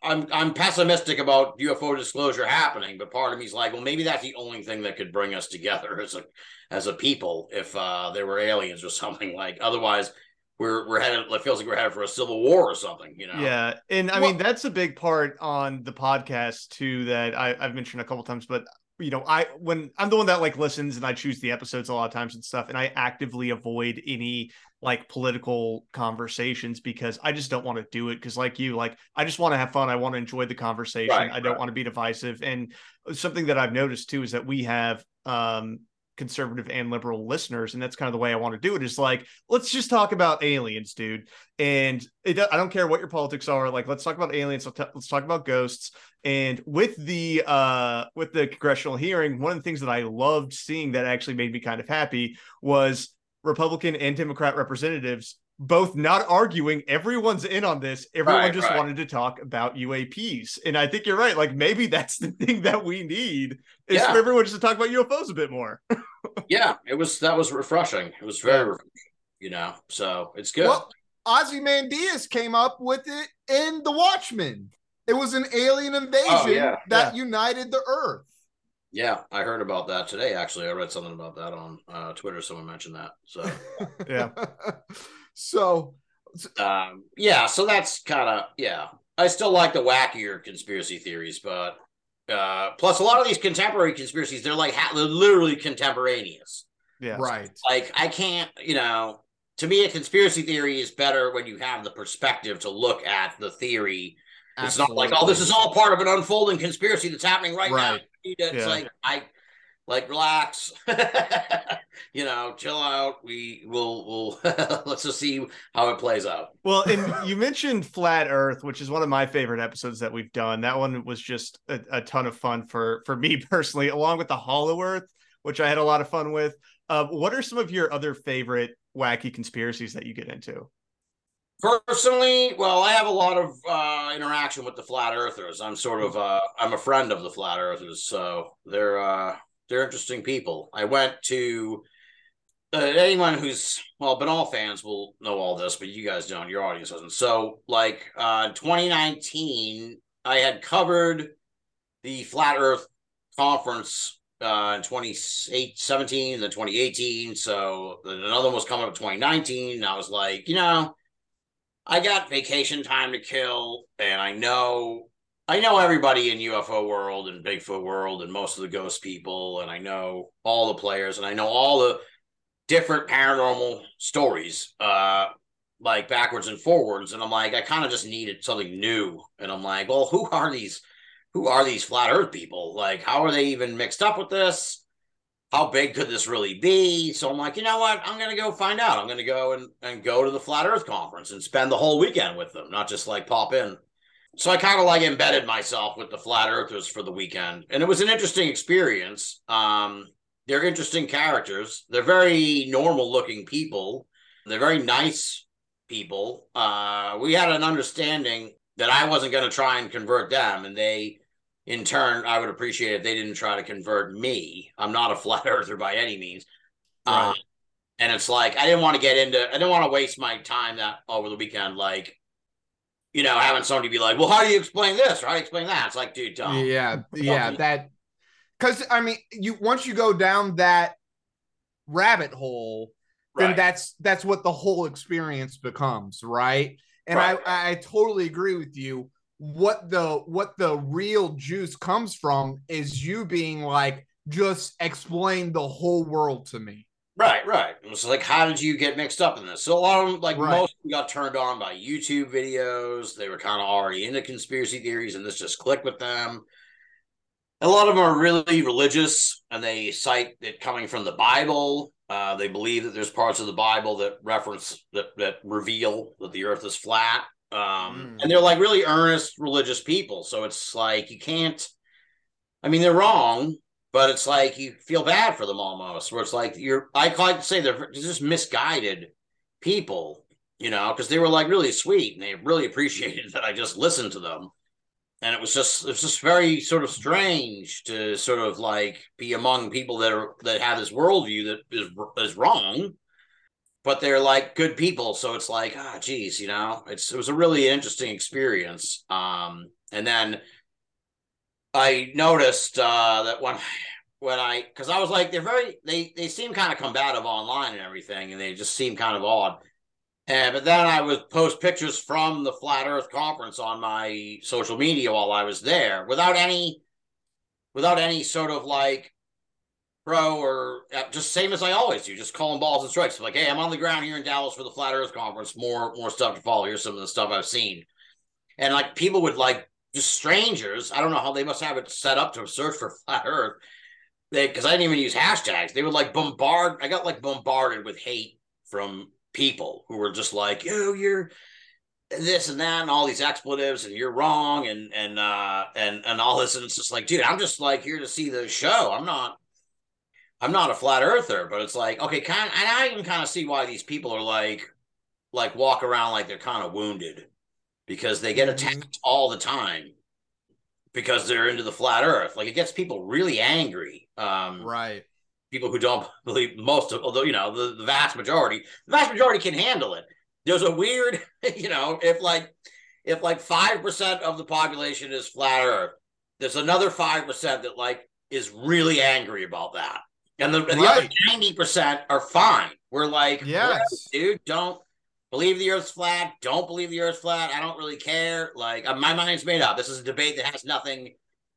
I'm I'm pessimistic about UFO disclosure happening, but part of me is like, well, maybe that's the only thing that could bring us together as a as a people if uh, there were aliens or something. Like otherwise, we're we're headed. It feels like we're headed for a civil war or something. You know? Yeah, and I mean that's a big part on the podcast too that I, I've mentioned a couple times. But you know, I when I'm the one that like listens and I choose the episodes a lot of times and stuff, and I actively avoid any like political conversations because I just don't want to do it. Because like you, like I just want to have fun. I want to enjoy the conversation. Right, I don't right. want to be divisive. And something that I've noticed too is that we have um conservative and liberal listeners and that's kind of the way i want to do it is like let's just talk about aliens dude. And it, i don't care what your politics are like let's talk about aliens let's, talk about ghosts. And with the uh with the congressional hearing one of the things that i loved seeing that actually made me kind of happy was republican and democrat representatives both not arguing everyone's in on this everyone Right, just right. wanted to talk about uaps and i think you're right like maybe that's the thing that we need is Yeah. for everyone just to talk about ufos a bit more yeah. It was that was refreshing. It was very refreshing. You know, so it's good. Well, Ozymandias came up with it in The Watchmen. It was an alien invasion Oh, yeah, that united the Earth. yeah, I heard about that today. Actually, I read something about that on uh, Twitter. Someone mentioned that. So yeah so um, yeah, so that's kind of yeah. I still like the wackier conspiracy theories, but uh, plus a lot of these contemporary conspiracies, they're like ha- they're literally contemporaneous. yeah right. like I can't, you know, to me a conspiracy theory is better when you have the perspective to look at the theory. It's not like, oh, this is all part of an unfolding conspiracy that's happening right, now. It's Yeah. like I like relax. you know, chill out. We will we'll let's just see how it plays out. Well, and you mentioned Flat Earth, which is one of my favorite episodes that we've done. That one was just a, a ton of fun for for me personally, along with the Hollow Earth, which I had a lot of fun with. Uh, what are some of your other favorite wacky conspiracies that you get into? Personally, well, I have a lot of uh, interaction with the flat earthers. I'm sort of uh, I'm a friend of the flat earthers, so they're uh, they're interesting people. I went to uh, anyone who's well, but all fans will know all this, but you guys don't. Your audience doesn't. So, like uh, 2019, I had covered the flat Earth conference uh, in 2017 and then 2018. So another one was coming up in 2019. And I was like, you know. I got vacation time to kill, and I know I know everybody in UFO world and Bigfoot world and most of the ghost people, and I know all the players, and I know all the different paranormal stories, uh, like backwards and forwards. And I'm like, I kind of just needed something new. And I'm like, well, who are these? Who are these flat Earth people? Like, how are they even mixed up with this? how big could this really be? So I'm like, you know what? I'm gonna go find out. I'm gonna go and, and go to the Flat Earth conference and spend the whole weekend with them, not just like pop in. So I kind of like embedded myself with the Flat Earthers for the weekend, and it was an interesting experience. Um, they're interesting characters. They're very normal looking people. They're very nice people. Uh, we had an understanding that I wasn't going to try and convert them, and they in turn, I would appreciate if they didn't try to convert me. I'm not a flat earther by any means. Right. Um, and it's like I didn't want to get into I didn't want to waste my time that over the weekend, like, you know, having somebody be like, Well, how do you explain this? Or how do you explain that? It's like, dude, don't. Yeah, yeah, that because I mean, you once you go down that rabbit hole, then that's that's what the whole experience becomes, right? And Right. I I totally agree with you. What the what the real juice comes from is you being like, just explain the whole world to me. Right, right. It was like, how did you get mixed up in this? So a lot of them, like Right. most of them got turned on by YouTube videos. They were kind of already into conspiracy theories, and this just clicked with them. A lot of them are really religious, and they cite it coming from the Bible. Uh, they believe that there's parts of the Bible that reference that that reveal that the Earth is flat. Um, Mm. and they're like really earnest religious people. So it's like you can't. I mean, they're wrong, but it's like you feel bad for them almost. Where it's like you're, I to say they're just misguided people. you know, because they were like really sweet and they really appreciated that I just listened to them. And it was just it was just very sort of strange to sort of like be among people that are that have this worldview that is is wrong, but they're like good people. So it's like, ah, oh, geez, you know, it's it was a really interesting experience. Um, and then I noticed uh, that when when I because I was like they're very they they seem kind of combative online and everything, and they just seem kind of odd. And but then I would post pictures from the Flat Earth conference on my social media while I was there, without any, without any sort of like pro or uh, just same as I always do, just calling balls and strikes. Like, hey, I'm on the ground here in Dallas for the Flat Earth conference. More more stuff to follow. Here's some of the stuff I've seen, and like people would like just strangers. I don't know how they must have it set up to search for Flat Earth. Because I didn't even use hashtags. They would like bombard. I got like bombarded with hate from people who were just like, "Oh, you're this and that and all these expletives and you're wrong and and uh and and all this and it's just like dude i'm just like here to see the show i'm not i'm not a flat earther but it's like okay kind and i can kind of see why these people are like like walk around like they're kind of wounded because they get mm-hmm. attacked all the time because they're into the flat earth like it gets people really angry um right people who don't believe most of, although you know the, the vast majority, the vast majority can handle it. There's a weird, you know, if like if like five percent of the population is flat Earth, there's another five percent that like is really angry about that, and the, and the other ninety percent are fine. We're like, yes, dude, don't believe the Earth's flat. Don't believe the Earth's flat. I don't really care. Like uh, my mind's made up. This is a debate that has nothing,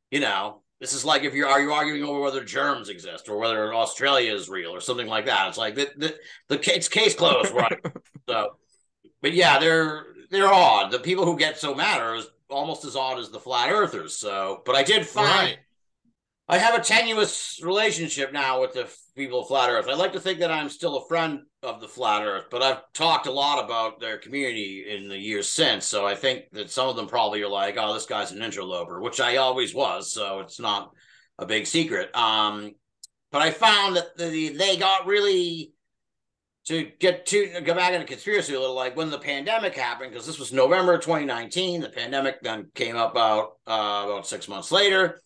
you know, this is like if you're are you arguing over whether germs exist or whether Australia is real or something like that. It's like the the, the case case closed, right? so, but yeah, they're they're odd. The people who get so mad are almost as odd as the flat earthers. So, but I did find right. I have a tenuous relationship now with the people of flat Earth. I like to think that I'm still a friend of the flat Earth, but I've talked a lot about their community in the years since. So I think that some of them probably are like, "Oh, this guy's an interloper," which I always was. So it's not a big secret. Um, but I found that the, they got really to get to go back into conspiracy a little, like when the pandemic happened, because this was November 2019. The pandemic then came up about uh, about six months later.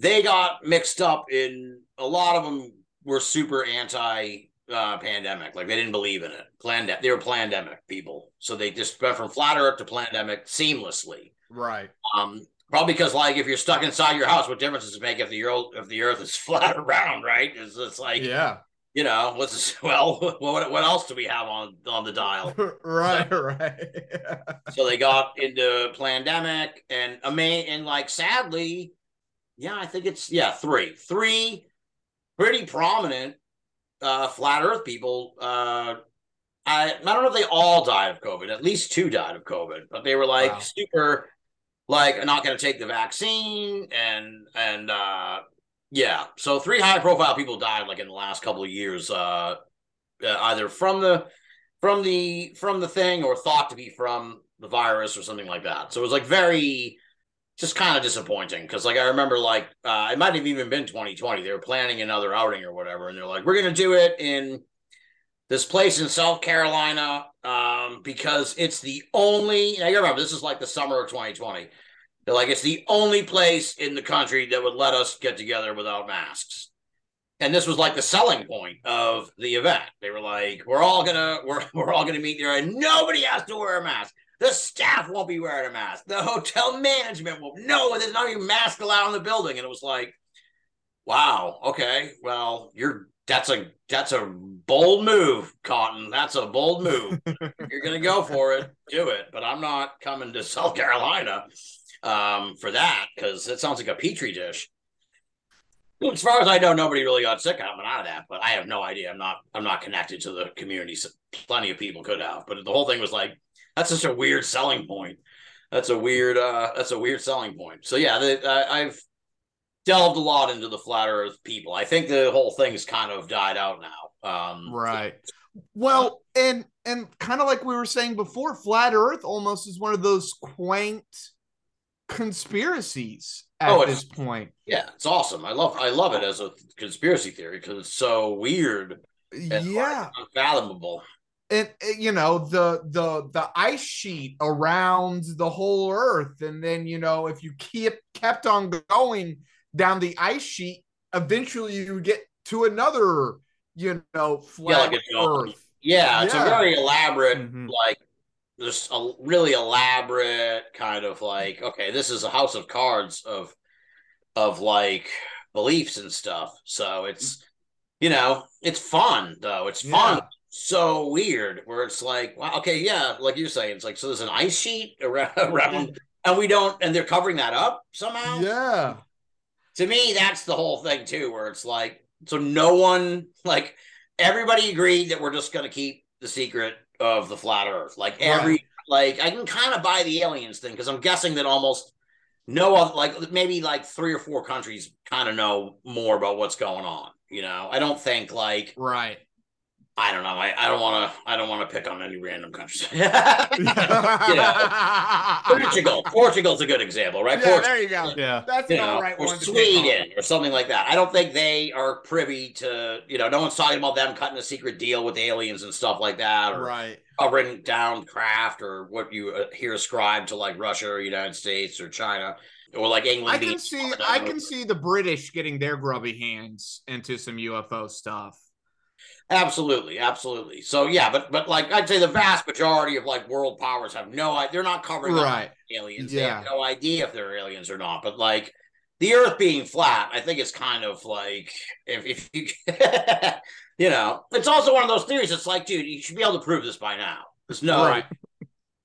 They got mixed up in a lot of them were super anti uh, pandemic. Like they didn't believe in it. Planned they were pandemic people. So they just went from flat earth to pandemic seamlessly. Right. Um, probably because like if you're stuck inside your house, what difference does it make if the earth if the earth is flat around, right? It's, it's like yeah. You know, what's this, well, what what else do we have on on the dial? right, right. so they got into pandemic and I mean, and like sadly, yeah, I think it's yeah, three. Three pretty prominent uh, flat Earth people. Uh, I I don't know if they all died of COVID. At least two died of COVID, but they were like wow. super, like not going to take the vaccine and and uh, yeah. So three high profile people died like in the last couple of years, uh, uh, either from the from the from the thing or thought to be from the virus or something like that. So it was like very just kind of disappointing because like I remember like uh, it might have even been 2020. They were planning another outing or whatever, and they're like, we're gonna do it in this place in South Carolina um, because it's the only. You remember this is like the summer of 2020. They're like it's the only place in the country that would let us get together without masks. And this was like the selling point of the event. They were like, "We're all gonna we're we're all gonna meet there, and nobody has to wear a mask." The staff won't be wearing a mask. The hotel management will. No, there's not even mask allowed in the building. And it was like, wow, okay, well, you're that's a that's a bold move, Cotton. That's a bold move. you're gonna go for it, do it. But I'm not coming to South Carolina um, for that because it sounds like a petri dish. As far as I know, nobody really got sick coming out of that, but I have no idea. I'm not I'm not connected to the community. So Plenty of people could have, but the whole thing was like that's such a weird selling point. That's a weird uh that's a weird selling point. So yeah, uh, I've delved a lot into the flat earth people. I think the whole thing's kind of died out now. Um right. Well, and and kind of like we were saying before, flat earth almost is one of those quaint conspiracies at oh, this point. Yeah, it's awesome. I love I love it as a conspiracy theory because it's so weird yeah, unfathomable. And uh, you know the the the ice sheet around the whole earth and then you know if you keep kept on going down the ice sheet eventually you get to another you know flat like earth Yeah, it's a very elaborate, Mhm. like just a really elaborate kind of like, okay, this is a house of cards of of like beliefs and stuff. So it's you know, it's fun though. It's fun. Yeah. So weird where it's like, wow, okay, yeah, like you're saying, it's like so there's an ice sheet around around and we don't and they're covering that up somehow? Yeah. To me that's the whole thing too where it's like so no one like everybody agreed that we're just going to keep the secret of the flat earth. Like every Right. like i can kind of buy the aliens thing because i'm guessing that almost no other like maybe like three or four countries kind of know more about what's going on you know? I don't think like right i don't know i, I don't want to i don't want to pick on any random countries you know portugal portugal's a good example right yeah, Portugal- there you go Yeah. that's you an know, all right or one to. Sweden or something like that. I don't think they are privy to, you know, no one's talking about them cutting a secret deal with aliens and stuff like that, or right covering down craft or what you uh, hear ascribed to like Russia or United States or China or like England. I can see I can see the British getting their grubby hands into some UFO stuff. Absolutely, absolutely. So yeah, but but like I'd say the vast majority of like world powers have no idea. They're not covering up Right. aliens. They Yeah. have no idea if they're aliens or not. But like the Earth being flat, I think it's kind of like if if you you know, it's also one of those theories. It's like, dude, you should be able to prove this by now. There's no. Right.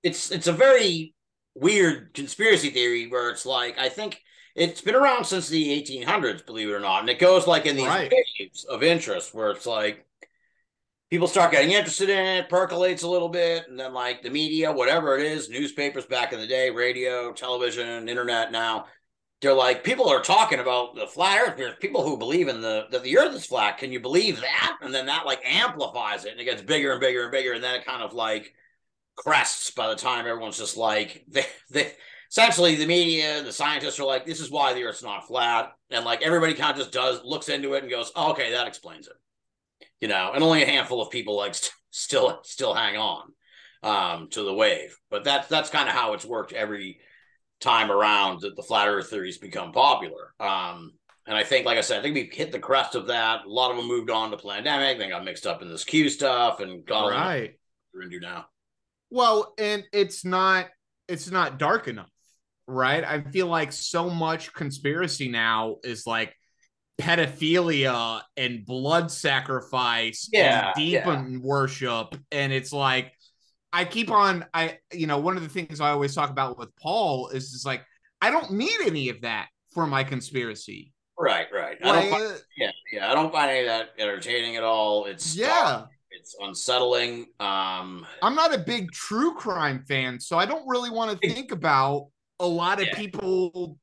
It's it's a very weird conspiracy theory where it's like I think it's been around since the 1800s, believe it or not, and it goes like in these Right. waves of interest where it's like people start getting interested in it, percolates a little bit, and then like the media, whatever it is, newspapers back in the day, radio, television, internet now, they're like people are talking about the flat earth. There's people who believe in the that the earth is flat. Can you believe that? And then that like amplifies it and it gets bigger and bigger and bigger, and then it kind of like crests by the time everyone's just like they they essentially the media, the scientists are like, this is why the earth's not flat. And like everybody kind of just does looks into it and goes, oh, okay, that explains it you know, and only a handful of people like st- still still hang on um, to the wave. But that's that's kind of how it's worked every time around that the flat Earth theories become popular. Um, and I think, like I said, I think we've hit the crest of that. A lot of them moved on to pandemic. They got mixed up in this Q stuff and got right. we're into now. Well, and it's not it's not dark enough, right? I feel like so much conspiracy now is like pedophilia and blood sacrifice Yeah, and demon worship and it's like I keep on I you know one of the things I always talk about with Paul is just like I don't need any of that for my conspiracy. Right, right. Like, find, yeah, yeah. I don't find any of that entertaining at all. It's yeah. it's unsettling. Um, I'm not a big true crime fan, so I don't really want to think about a lot of Yeah. people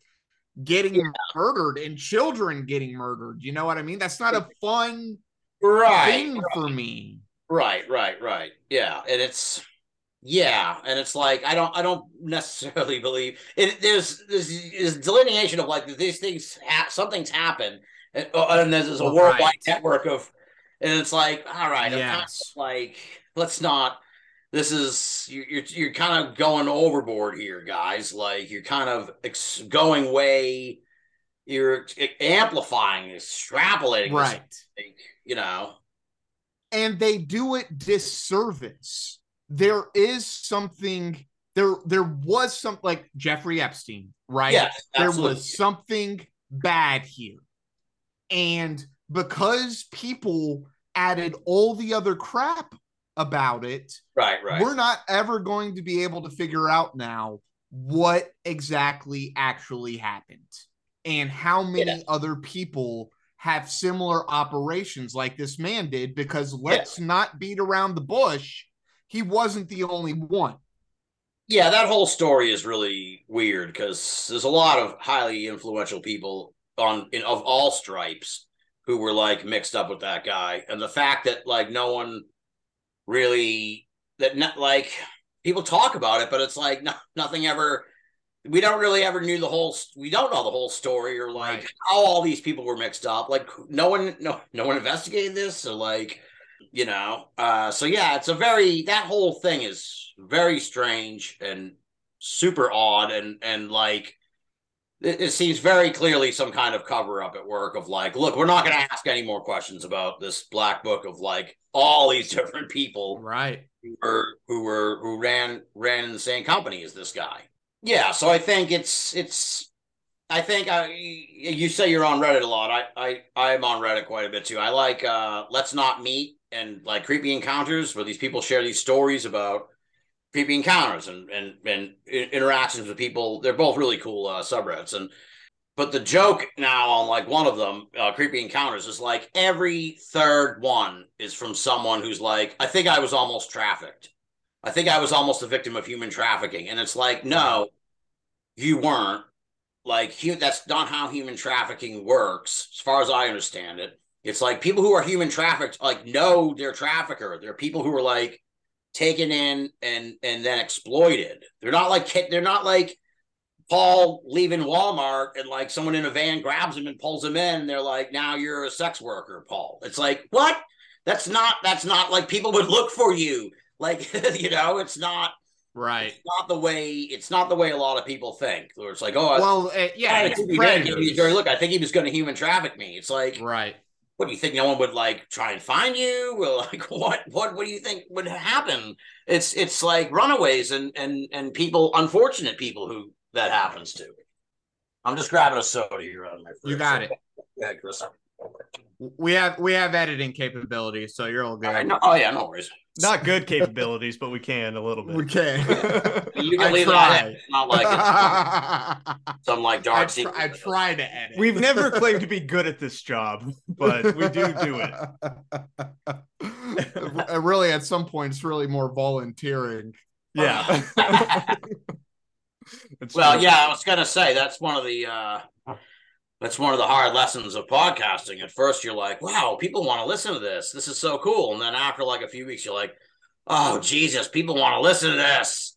getting murdered and children getting murdered. You know what I mean? That's not a fun right, thing for me. Right, right, right. Yeah, and it's yeah, and it's like I don't I don't necessarily believe it. There's there's this delineation of like these things ha- something's happened, and, uh, and there's, a Right. worldwide network of, and it's like all right, I'm kind like let's not. This is you're you're, you're kind of going overboard here, guys. Like you're kind of ex- going way. You're amplifying, extrapolating, Right. thing, you know. And they do it disservice. There is something there there was something like Jeffrey Epstein, right? Yeah, there was something bad here. And because people added all the other crap about it, Right, right. we're not ever going to be able to figure out now what exactly actually happened and how many Yeah. other people have similar operations like this man did because let's not beat around the bush. He wasn't the only one. Yeah, that whole story is really weird because there's a lot of highly influential people on in of all stripes who were like mixed up with that guy, and the fact that like no one really that not like people talk about it, but it's like no, nothing ever. We don't really ever knew the whole. We don't know the whole story or like Right. how all these people were mixed up. Like no one, no, no one investigated this So like You know, uh, so yeah, it's a very that whole thing is very strange and super odd, and and like it, it seems very clearly some kind of cover up at work of like, look, we're not going to ask any more questions about this black book of like all these different people Right. who were who were who ran ran in the same company as this guy. Yeah, so I think it's it's I think I you say you're on Reddit a lot. I I I'm on Reddit quite a bit too. I like uh Let's Not Meet and like Creepy Encounters where these people share these stories about creepy encounters and and and interactions with people. They're both really cool uh, subreddits and but the joke now on like one of them, uh, creepy encounters, is like every third one is from someone who's like, I think I was almost trafficked. I think I was almost a victim of human trafficking, and it's like, no, you weren't. Like, hu- that's not how human trafficking works, as far as I understand it. It's like people who are human trafficked, like, know their trafficker. They're people who are like taken in and and then exploited. They're not like they're not like Paul leaving Walmart and like someone in a van grabs him and pulls him in. And they're like, now you're a sex worker, Paul. It's like, what? That's not, that's not like people would look for you. Like, you know, it's not, Right. it's not the way, it's not the way a lot of people think. Where it's like, oh, I, Well, uh, yeah, I it's think he did. He was very- predators. look, I think he was going to human traffic me. It's like, Right. What do you think? No one would like try and find you? Or like, what, what, what do you think would happen? It's, it's like runaways and and and people, unfortunate people who that happens to. I'm just grabbing a soda here of my. You got it. Yeah, Chris. We have we have editing capabilities, so you're all good. All right, no, oh yeah, no worries. Not good capabilities, but we can a little bit. We can. You I can leave try. that. It's not like it's I, some like dark tr- secret. I try to edit. We've never claimed to be good at this job, but we do do it. it. really, at some point, it's really more volunteering. Yeah. Well, true. yeah, I was gonna say that's one of the uh that's one of the hard lessons of podcasting. At first you're like, wow, people want to listen to this. This is so cool. And then after like a few weeks, you're like, oh Jesus, people want to listen to this.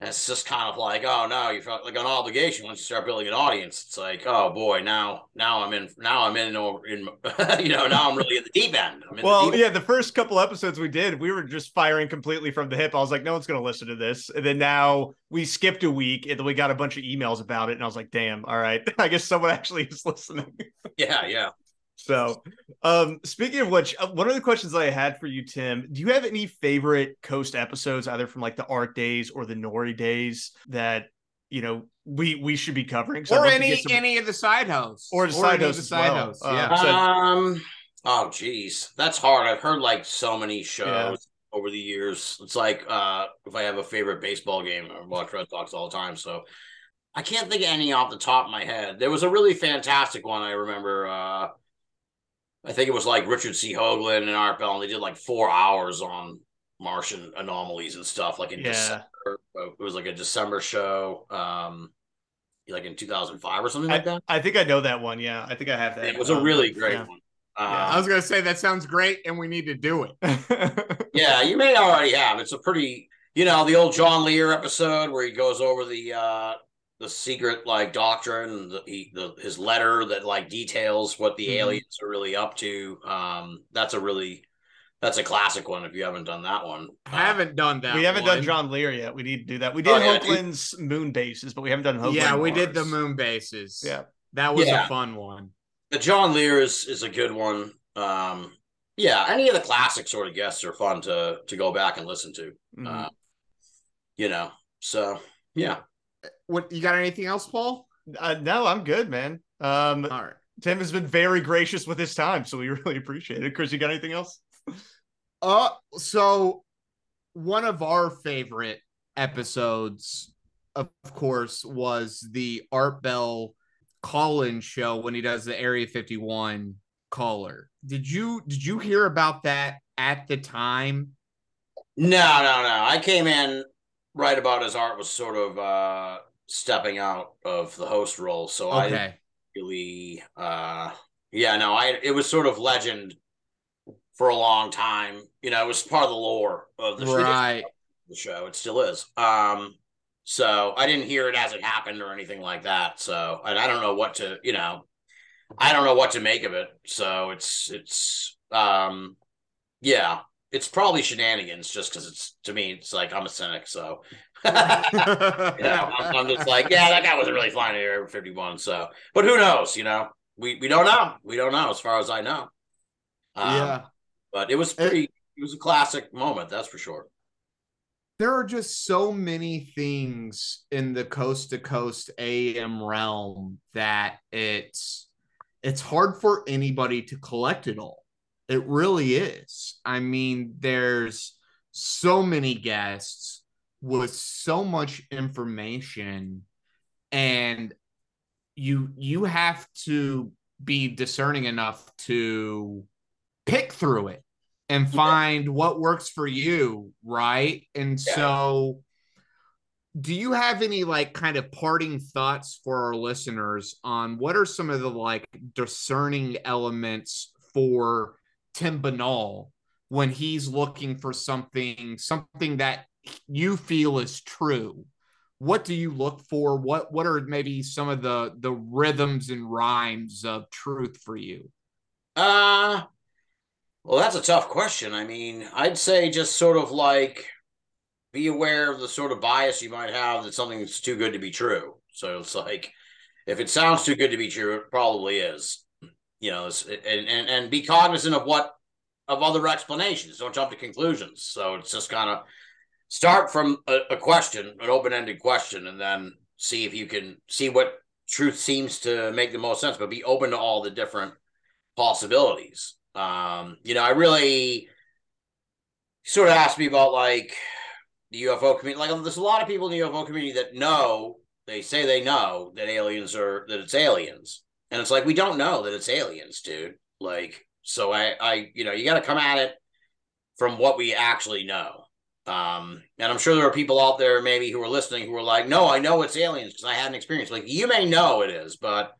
And it's just kind of like, oh no, you felt like an obligation once you start building an audience. It's like, oh boy, now now I'm in now I'm in over in you know, now I'm really in the deep end. I'm in the Well, deep yeah, the first couple episodes we did, we were just firing completely from the hip. I was like, no one's going to listen to this. And then now we skipped a week and then we got a bunch of emails about it. And I was like, damn, all right. I guess someone actually is listening. yeah, yeah. So, um, speaking of which, uh, one of the questions I had for you, Tim, do you have any favorite Coast episodes, either from like the art days or the Noory days, that you know we we should be covering? So or any some- any of the side hosts. Or the side any of hosts the side well. hosts. Uh, yeah. So- Um. Oh, geez, that's hard. I've heard like so many shows Yeah. over the years. It's like uh, if I have a favorite baseball game, I watch Red Sox all the time. So I can't think of any off the top of my head. There was a really fantastic one I remember. Uh, I think it was like Richard C. Hoagland and Art Bell, and they did like four hours on Martian anomalies and stuff, like in Yeah. December. It was like a December show, um, like in 2005 or something I, like that. I think I know that one. Yeah, I think I have that. It was a Um, really great yeah. one. I Um, was gonna say that sounds great, and we need to do it. Yeah, you may already have. It's a pretty, you know, the old John Lear episode where he goes over the uh the secret like doctrine, the, he, the his letter that like details what the Mhm. aliens are really up to. Um, that's a really that's a classic one. If you haven't done that one, I haven't done that. we haven't one. done John Lear yet. We need to do that. We did Oh, yeah, dude. Hoagland's moon bases, but we haven't done Hoagland. Yeah, we did the moon bases. Yeah. that was Yeah. a fun one. the John Lear is is a good one. Um, yeah, any of the classic sort of guests are fun to to go back and listen to. Mhm. Uh, you know, so yeah. What you got? Anything else, Paul? Uh, no, I'm good, man. Um, All right. Tim has been very gracious with his time, so we really appreciate it. Chris, you got anything else? Uh, so one of our favorite episodes, of course, was the Art Bell call-in show when he does the Area 51 caller. Did you did you hear about that at the time? No, no, no. I came in right about as Art was sort of uh stepping out of the host role, so I really uh yeah, no, I it was sort of legend for a long time. You know, it was part of the lore of the show. Right. the show. It still is. Um, so I didn't hear it as it happened or anything like that. So, and I don't know what to, you know, I don't know what to make of it. So it's it's um, yeah, it's probably shenanigans just because it's to me, it's like I'm a cynic, so you know, I'm, I'm just like, yeah, that guy wasn't really flying in Area 51. So, but who knows? You know, we we don't know. We don't know as far as I know. Um, yeah. but it was pretty. It, was a classic moment, that's for sure. There are just so many things in the coast to coast AM realm that it's it's hard for anybody to collect it all. It really is. I mean, there's so many guests with so much information and you you have to be discerning enough to pick through it and find yeah. what works for you, right? And yeah. so do you have any like kind of parting thoughts for our listeners on what are some of the like discerning elements for Tim Binnall when he's looking for something something that you feel is true? What do you look for? What what are maybe some of the the rhythms and rhymes of truth for you? Uh well, that's a tough question. I mean, I'd say just sort of like be aware of the sort of bias you might have that something's too good to be true. So it's like if it sounds too good to be true, it probably is. You know, and and and be cognizant of what of other explanations. Don't jump to conclusions. So it's just kind of start from a, a question, an open ended question, and then see if you can see what truth seems to make the most sense. But be open to all the different possibilities. Um, you know, I really sort of asked me about like the UFO community. Like, there's a lot of people in the UFO community that know they say they know that aliens are that it's aliens, and it's like we don't know that it's aliens, dude. Like, so I, I, you know, you got to come at it from what we actually know. Um, and I'm sure there are people out there maybe who are listening who are like, no, I know it's aliens because I had an experience. Like, you may know it is, but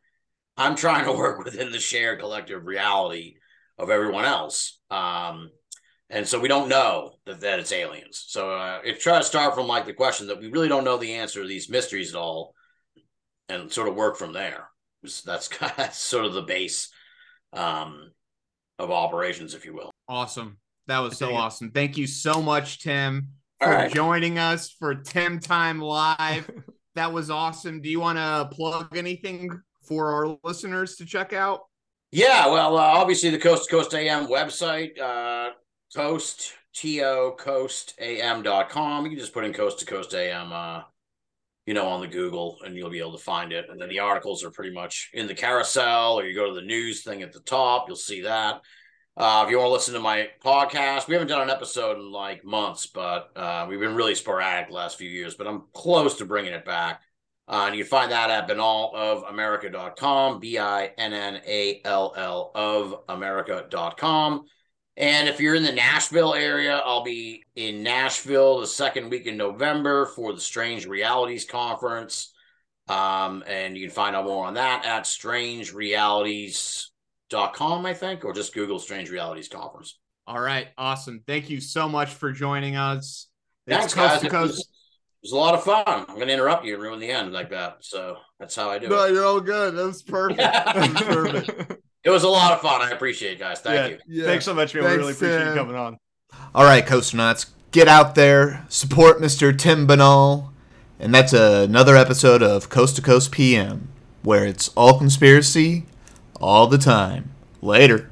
I'm trying to work within the shared collective reality of everyone else. Um, and so we don't know that, that it's aliens. So uh, if try to start from like the question that we really don't know the answer to these mysteries at all, and sort of work from there. That's kind of sort of the base um, of operations, if you will. Awesome. That was so awesome. Thank you so much, Tim, for right. joining us for Tim Time Live. that was awesome. Do you want to plug anything for our listeners to check out? Yeah, well, uh, obviously the Coast to Coast AM website, uh, Coast to coastam.com. You can just put in Coast to Coast AM, uh, you know, on the Google, and you'll be able to find it. And then the articles are pretty much in the carousel, or you go to the news thing at the top, you'll see that. Uh, if you want to listen to my podcast, we haven't done an episode in like months, but uh, we've been really sporadic the last few years. But I'm close to bringing it back. Uh, and you can find that at binnallofamerica.com, B I N N A L L of America.com. And if you're in the Nashville area, I'll be in Nashville the second week in November for the Strange Realities Conference. Um, and you can find out more on that at strangerealities.com, I think, or just Google Strange Realities Conference. All right. Awesome. Thank you so much for joining us. Thanks, coast guys. To coast it was a lot of fun. I'm going to interrupt you and ruin the end like that. So that's how I do no, it. No, you're all good. That was perfect. that was perfect. It was a lot of fun. I appreciate it, guys. Thank yeah, you. Yeah. Thanks so much, man. Thanks, we really appreciate Tim. you coming on. All right, Coasternauts, get out there, support Mr. Tim Binnall. And that's another episode of Coast to Coast PM, where it's all conspiracy all the time. Later.